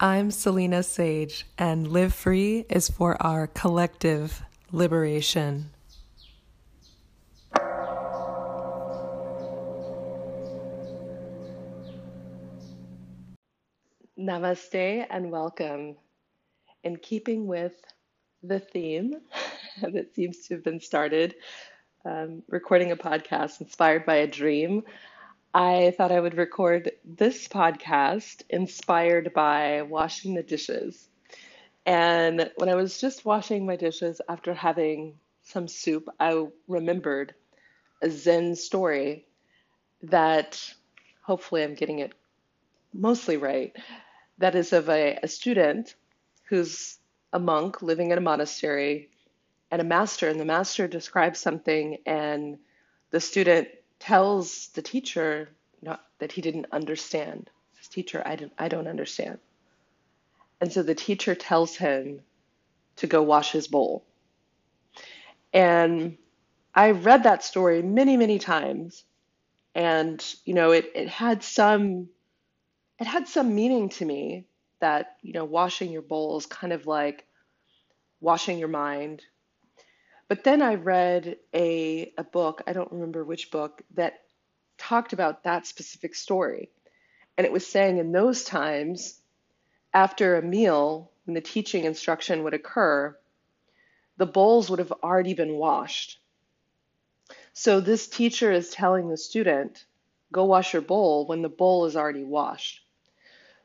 I'm Selena Sage, and Live Free is for our collective liberation. Namaste and welcome. In keeping with the theme that seems to have been started, um, recording a podcast inspired by a dream, I thought I would record this podcast inspired by washing the dishes. And when I was just washing my dishes after having some soup, I remembered a Zen story that hopefully I'm getting it mostly right. That is of a, a student who's a monk living in a monastery and a master, and the master describes something, and the student tells the teacher not, that he didn't understand. His teacher, I don't, I don't understand. And so the teacher tells him to go wash his bowl. And I read that story many, many times. And, you know, it, it had some it had some meaning to me that, you know, washing your bowl is kind of like washing your mind, but then I read a, a book, I don't remember which book, that talked about that specific story. And it was saying in those times, after a meal, when the teaching instruction would occur, the bowls would have already been washed. So this teacher is telling the student, go wash your bowl when the bowl is already washed.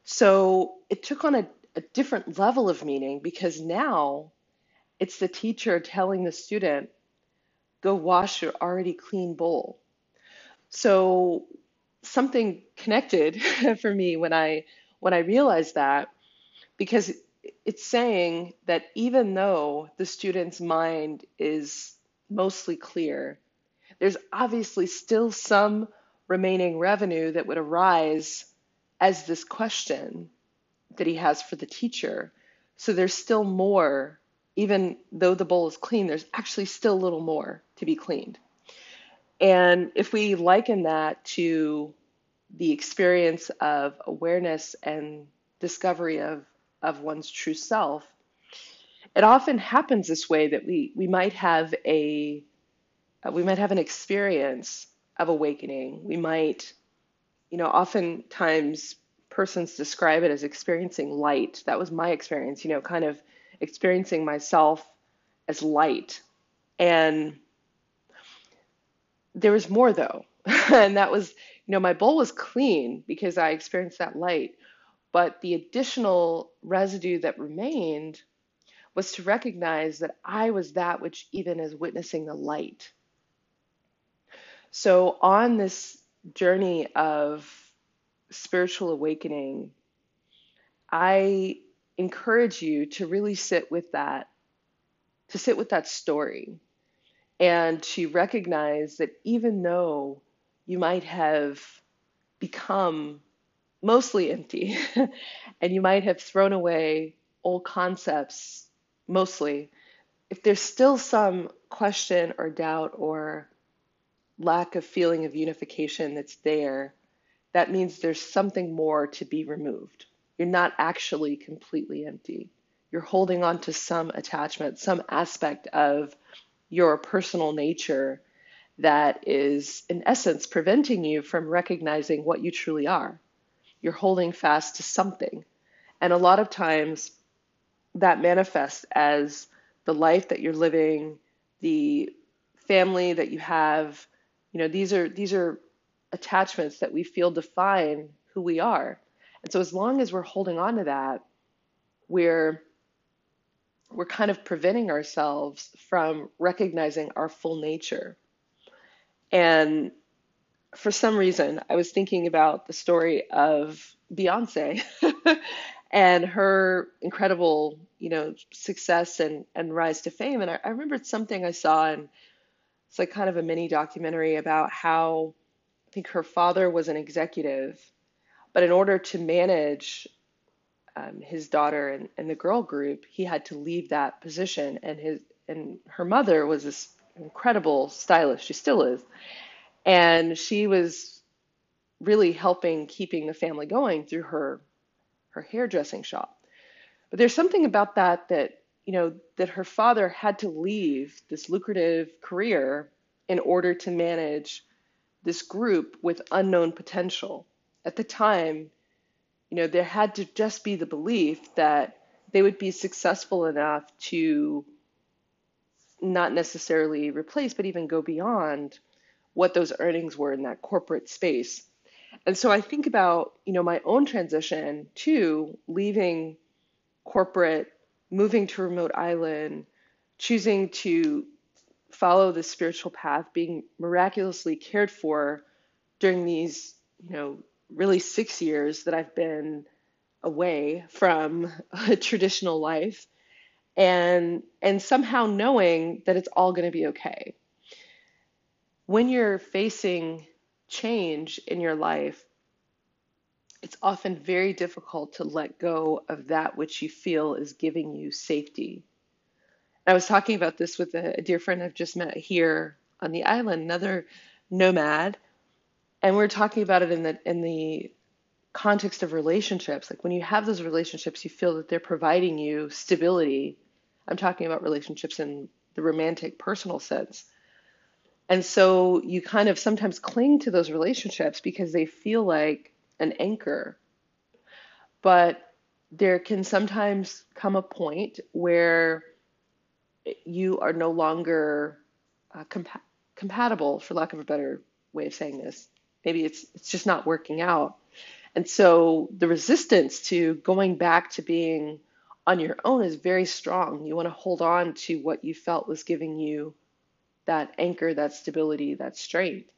So it took on a, a different level of meaning because now it's the teacher telling the student, go wash your already clean bowl. So something connected for me when I when I realized that because it's saying that even though the student's mind is mostly clear, there's obviously still some remaining revenue that would arise as this question that he has for the teacher. So there's still more even though the bowl is clean, there's actually still a little more to be cleaned. And if we liken that to the experience of awareness and discovery of, of one's true self, it often happens this way that we, we might have a uh, we might have an experience of awakening. We might, you know, oftentimes persons describe it as experiencing light. That was my experience, you know, kind of experiencing myself as light. And there was more though. and that was, you know, my bowl was clean because I experienced that light. But the additional residue that remained was to recognize that I was that which even is witnessing the light. So, on this journey of spiritual awakening, I encourage you to really sit with that, to sit with that story, and to recognize that even though you might have become mostly empty and you might have thrown away old concepts mostly, if there's still some question or doubt or lack of feeling of unification that's there, that means there's something more to be removed. You're not actually completely empty. You're holding on to some attachment, some aspect of your personal nature that is, in essence, preventing you from recognizing what you truly are. You're holding fast to something. And a lot of times that manifests as the life that you're living, the family that you have. You know, these are these are attachments that we feel define who we are. And so as long as we're holding on to that, we're we're kind of preventing ourselves from recognizing our full nature. And for some reason, I was thinking about the story of Beyonce and her incredible, you know, success and, and rise to fame. And I, I remembered something I saw and it's like kind of a mini documentary about how I think her father was an executive but in order to manage um, his daughter and, and the girl group, he had to leave that position. And his and her mother was this incredible stylist. She still is, and she was really helping keeping the family going through her her hairdressing shop. But there's something about that that, you know, that her father had to leave this lucrative career in order to manage this group with unknown potential. At the time, you know, there had to just be the belief that they would be successful enough to not necessarily replace, but even go beyond what those earnings were in that corporate space. And so I think about, you know, my own transition to leaving corporate, moving to remote island, choosing to follow the spiritual path, being miraculously cared for during these, you know, really six years that I've been away from a traditional life and and somehow knowing that it's all going to be okay. When you're facing change in your life, it's often very difficult to let go of that which you feel is giving you safety. I was talking about this with a, a dear friend I've just met here on the island, another nomad, and we're talking about it in the in the context of relationships. Like when you have those relationships, you feel that they're providing you stability. I'm talking about relationships in the romantic, personal sense. And so you kind of sometimes cling to those relationships because they feel like an anchor. But there can sometimes come a point where you are no longer uh, compa- compatible, for lack of a better way of saying this. Maybe it's it's just not working out. And so the resistance to going back to being on your own is very strong. You want to hold on to what you felt was giving you that anchor, that stability, that strength.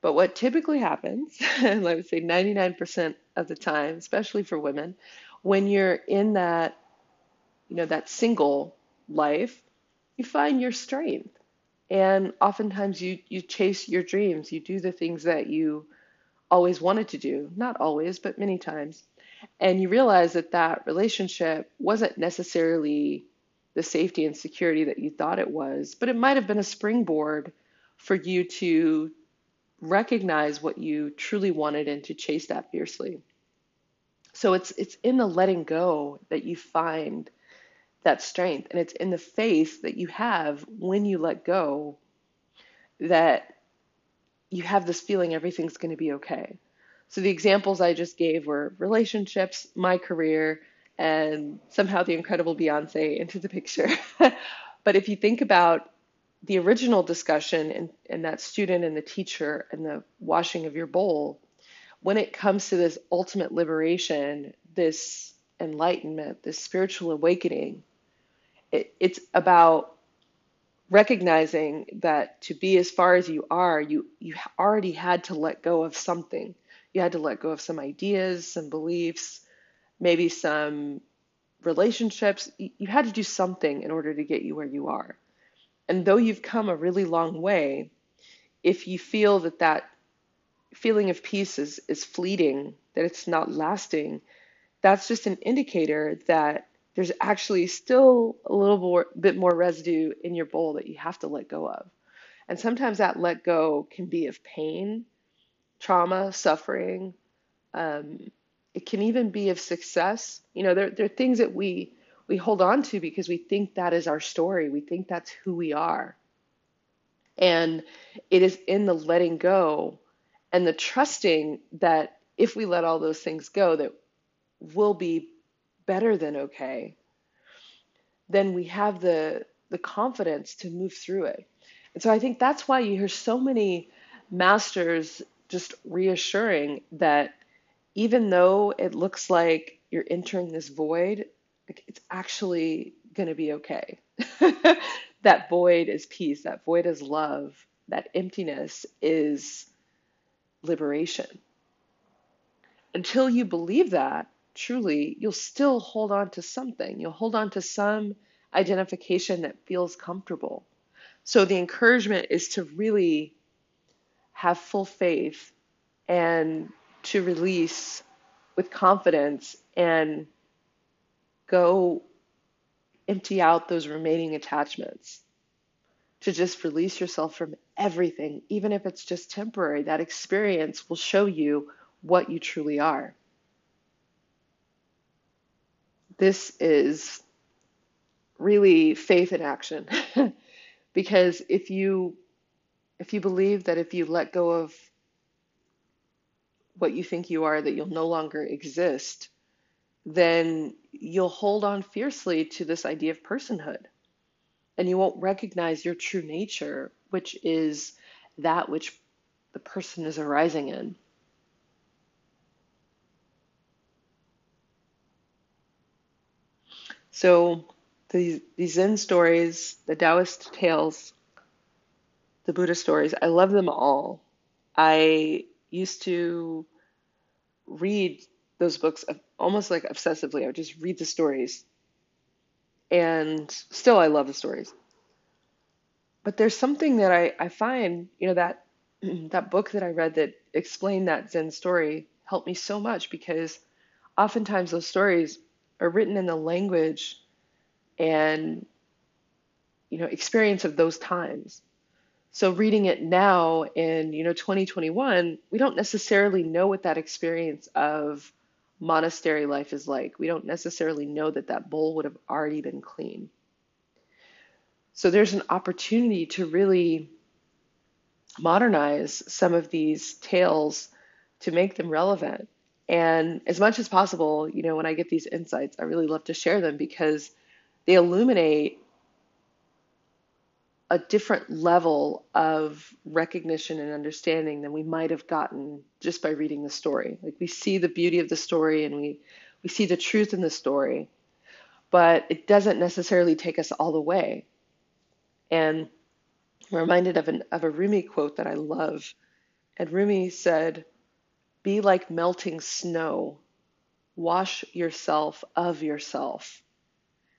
But what typically happens, and I would say 99% of the time, especially for women, when you're in that, you know, that single life, you find your strength. And oftentimes you you chase your dreams. You do the things that you always wanted to do, not always, but many times. And you realize that that relationship wasn't necessarily the safety and security that you thought it was, but it might have been a springboard for you to recognize what you truly wanted and to chase that fiercely. So it's it's in the letting go that you find that strength and it's in the faith that you have when you let go that you have this feeling everything's going to be okay. So the examples I just gave were relationships, my career, and somehow the incredible Beyonce into the picture. but if you think about the original discussion and, and that student and the teacher and the washing of your bowl, when it comes to this ultimate liberation, this enlightenment, this spiritual awakening, it, it's about recognizing that to be as far as you are, you you already had to let go of something. You had to let go of some ideas, some beliefs, maybe some relationships. You had to do something in order to get you where you are. And though you've come a really long way, if you feel that that feeling of peace is, is fleeting, that it's not lasting, that's just an indicator that there's actually still a little more, bit more residue in your bowl that you have to let go of. And sometimes that let go can be of pain, trauma, suffering. Um, it can even be of success. You know, there, there are things that we we hold on to because we think that is our story. We think that's who we are. And it is in the letting go and the trusting that if we let all those things go, that we'll be better than okay, then we have the the confidence to move through it. And so I think that's why you hear so many masters just reassuring that even though it looks like you're entering this void, it's actually going to be okay. that void is peace, that void is love, that emptiness is liberation. Until you believe that, truly, you'll still hold on to something. You'll hold on to some identification that feels comfortable. So the encouragement is to really have full faith and to release with confidence and go empty out those remaining attachments. To just release yourself from everything, even if it's just temporary. That experience will show you what you truly are. This is really faith in action. because if you if you believe that if you let go of what you think you are, that you'll no longer exist, then you'll hold on fiercely to this idea of personhood. And you won't recognize your true nature, which is that which the person is arising in. So these, these Zen stories, the Taoist tales, the Buddha stories, I love them all. I used to read those books almost like obsessively. I would just read the stories. And still, I love the stories. But there's something that I, I find, you know, that that book that I read that explained that Zen story helped me so much because oftentimes those stories are written in the language and you know experience of those times so reading it now in, you know, 2021, we don't necessarily know what that experience of monastery life is like. We don't necessarily know that that bowl would have already been clean. So there's an opportunity to really modernize some of these tales to make them relevant. And as much as possible, you know, when I get these insights, I really love to share them because they illuminate a different level of recognition and understanding than we might have gotten just by reading the story. Like we see the beauty of the story and we we see the truth in the story, but it doesn't necessarily take us all the way. And I'm reminded of an of a Rumi quote that I love. And Rumi said, "Be like melting snow. Wash yourself of yourself."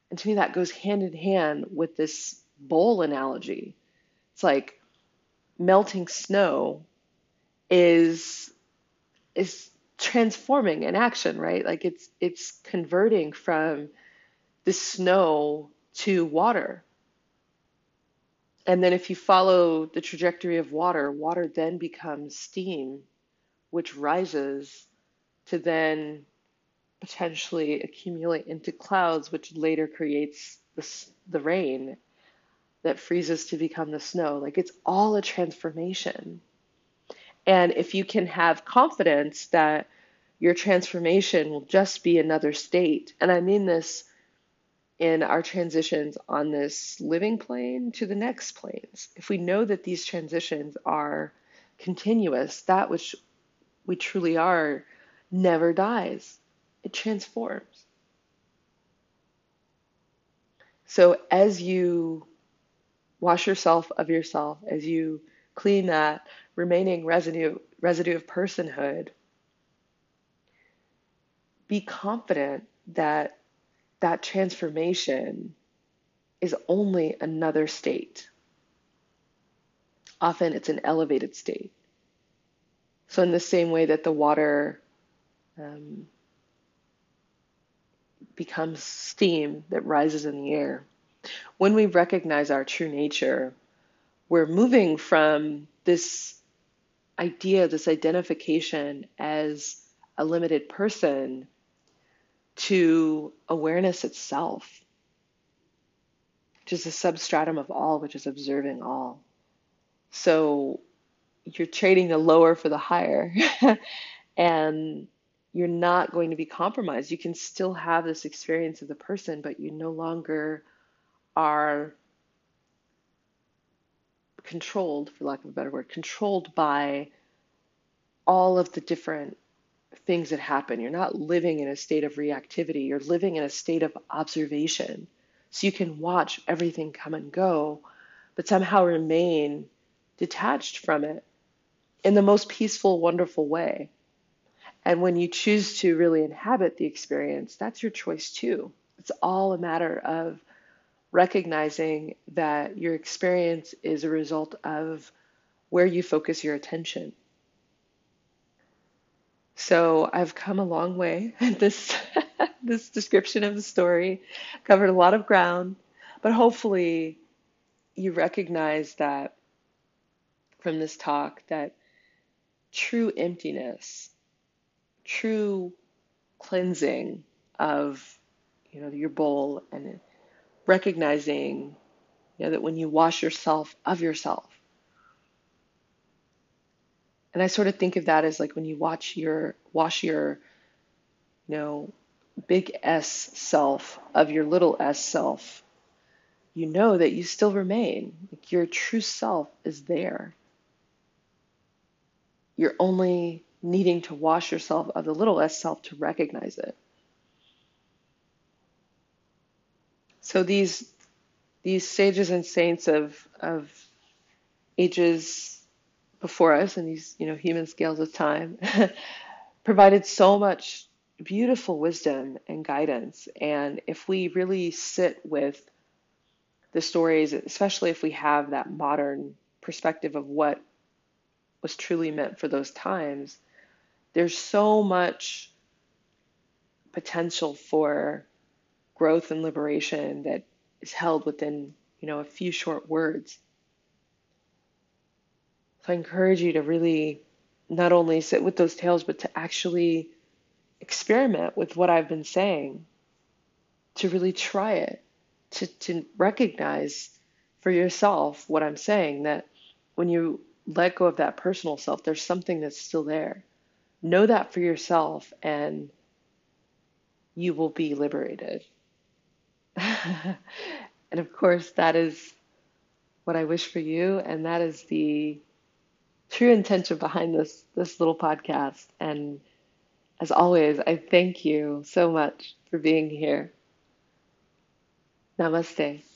And to me that goes hand in hand with this bowl analogy. It's like melting snow is is transforming in action, right? Like it's it's converting from the snow to water. And then if you follow the trajectory of water, water then becomes steam, which rises to then potentially accumulate into clouds, which later creates the, the rain that freezes to become the snow. Like it's all a transformation. And if you can have confidence that your transformation will just be another state, and I mean this in our transitions on this living plane to the next planes, if we know that these transitions are continuous, that which we truly are never dies, it transforms. So as you wash yourself of yourself as you clean that remaining residue residue of personhood be confident that that transformation is only another state. Often it's an elevated state so in the same way that the water um, becomes steam that rises in the air when we recognize our true nature, we're moving from this idea, this identification as a limited person to awareness itself, which is a substratum of all, which is observing all. So you're trading the lower for the higher, and you're not going to be compromised. You can still have this experience of the person, but you no longer are controlled, for lack of a better word, controlled by all of the different things that happen. You're not living in a state of reactivity, you're living in a state of observation. So you can watch everything come and go, but somehow remain detached from it in the most peaceful, wonderful way. And when you choose to really inhabit the experience, that's your choice too. It's all a matter of recognizing that your experience is a result of where you focus your attention. So I've come a long way. This this description of the story covered a lot of ground, but hopefully you recognize that from this talk that true emptiness, true cleansing of you know, your bowl and recognizing, you know, that when you wash yourself of yourself. And I sort of think of that as like when you watch your wash your, you know, big S self of your little s self, you know that you still remain. Like your true self is there. You're only needing to wash yourself of the little s self to recognize it. So these these sages and saints of of ages before us and these you know human scales of time provided so much beautiful wisdom and guidance and if we really sit with the stories especially if we have that modern perspective of what was truly meant for those times there's so much potential for growth and liberation that is held within, you know, a few short words. So I encourage you to really not only sit with those tales, but to actually experiment with what I've been saying, to really try it, to, to recognize for yourself what I'm saying, that when you let go of that personal self, there's something that's still there. Know that for yourself, and you will be liberated. and of course, that is what I wish for you, and that is the true intention behind this this little podcast. And as always, I thank you so much for being here. Namaste.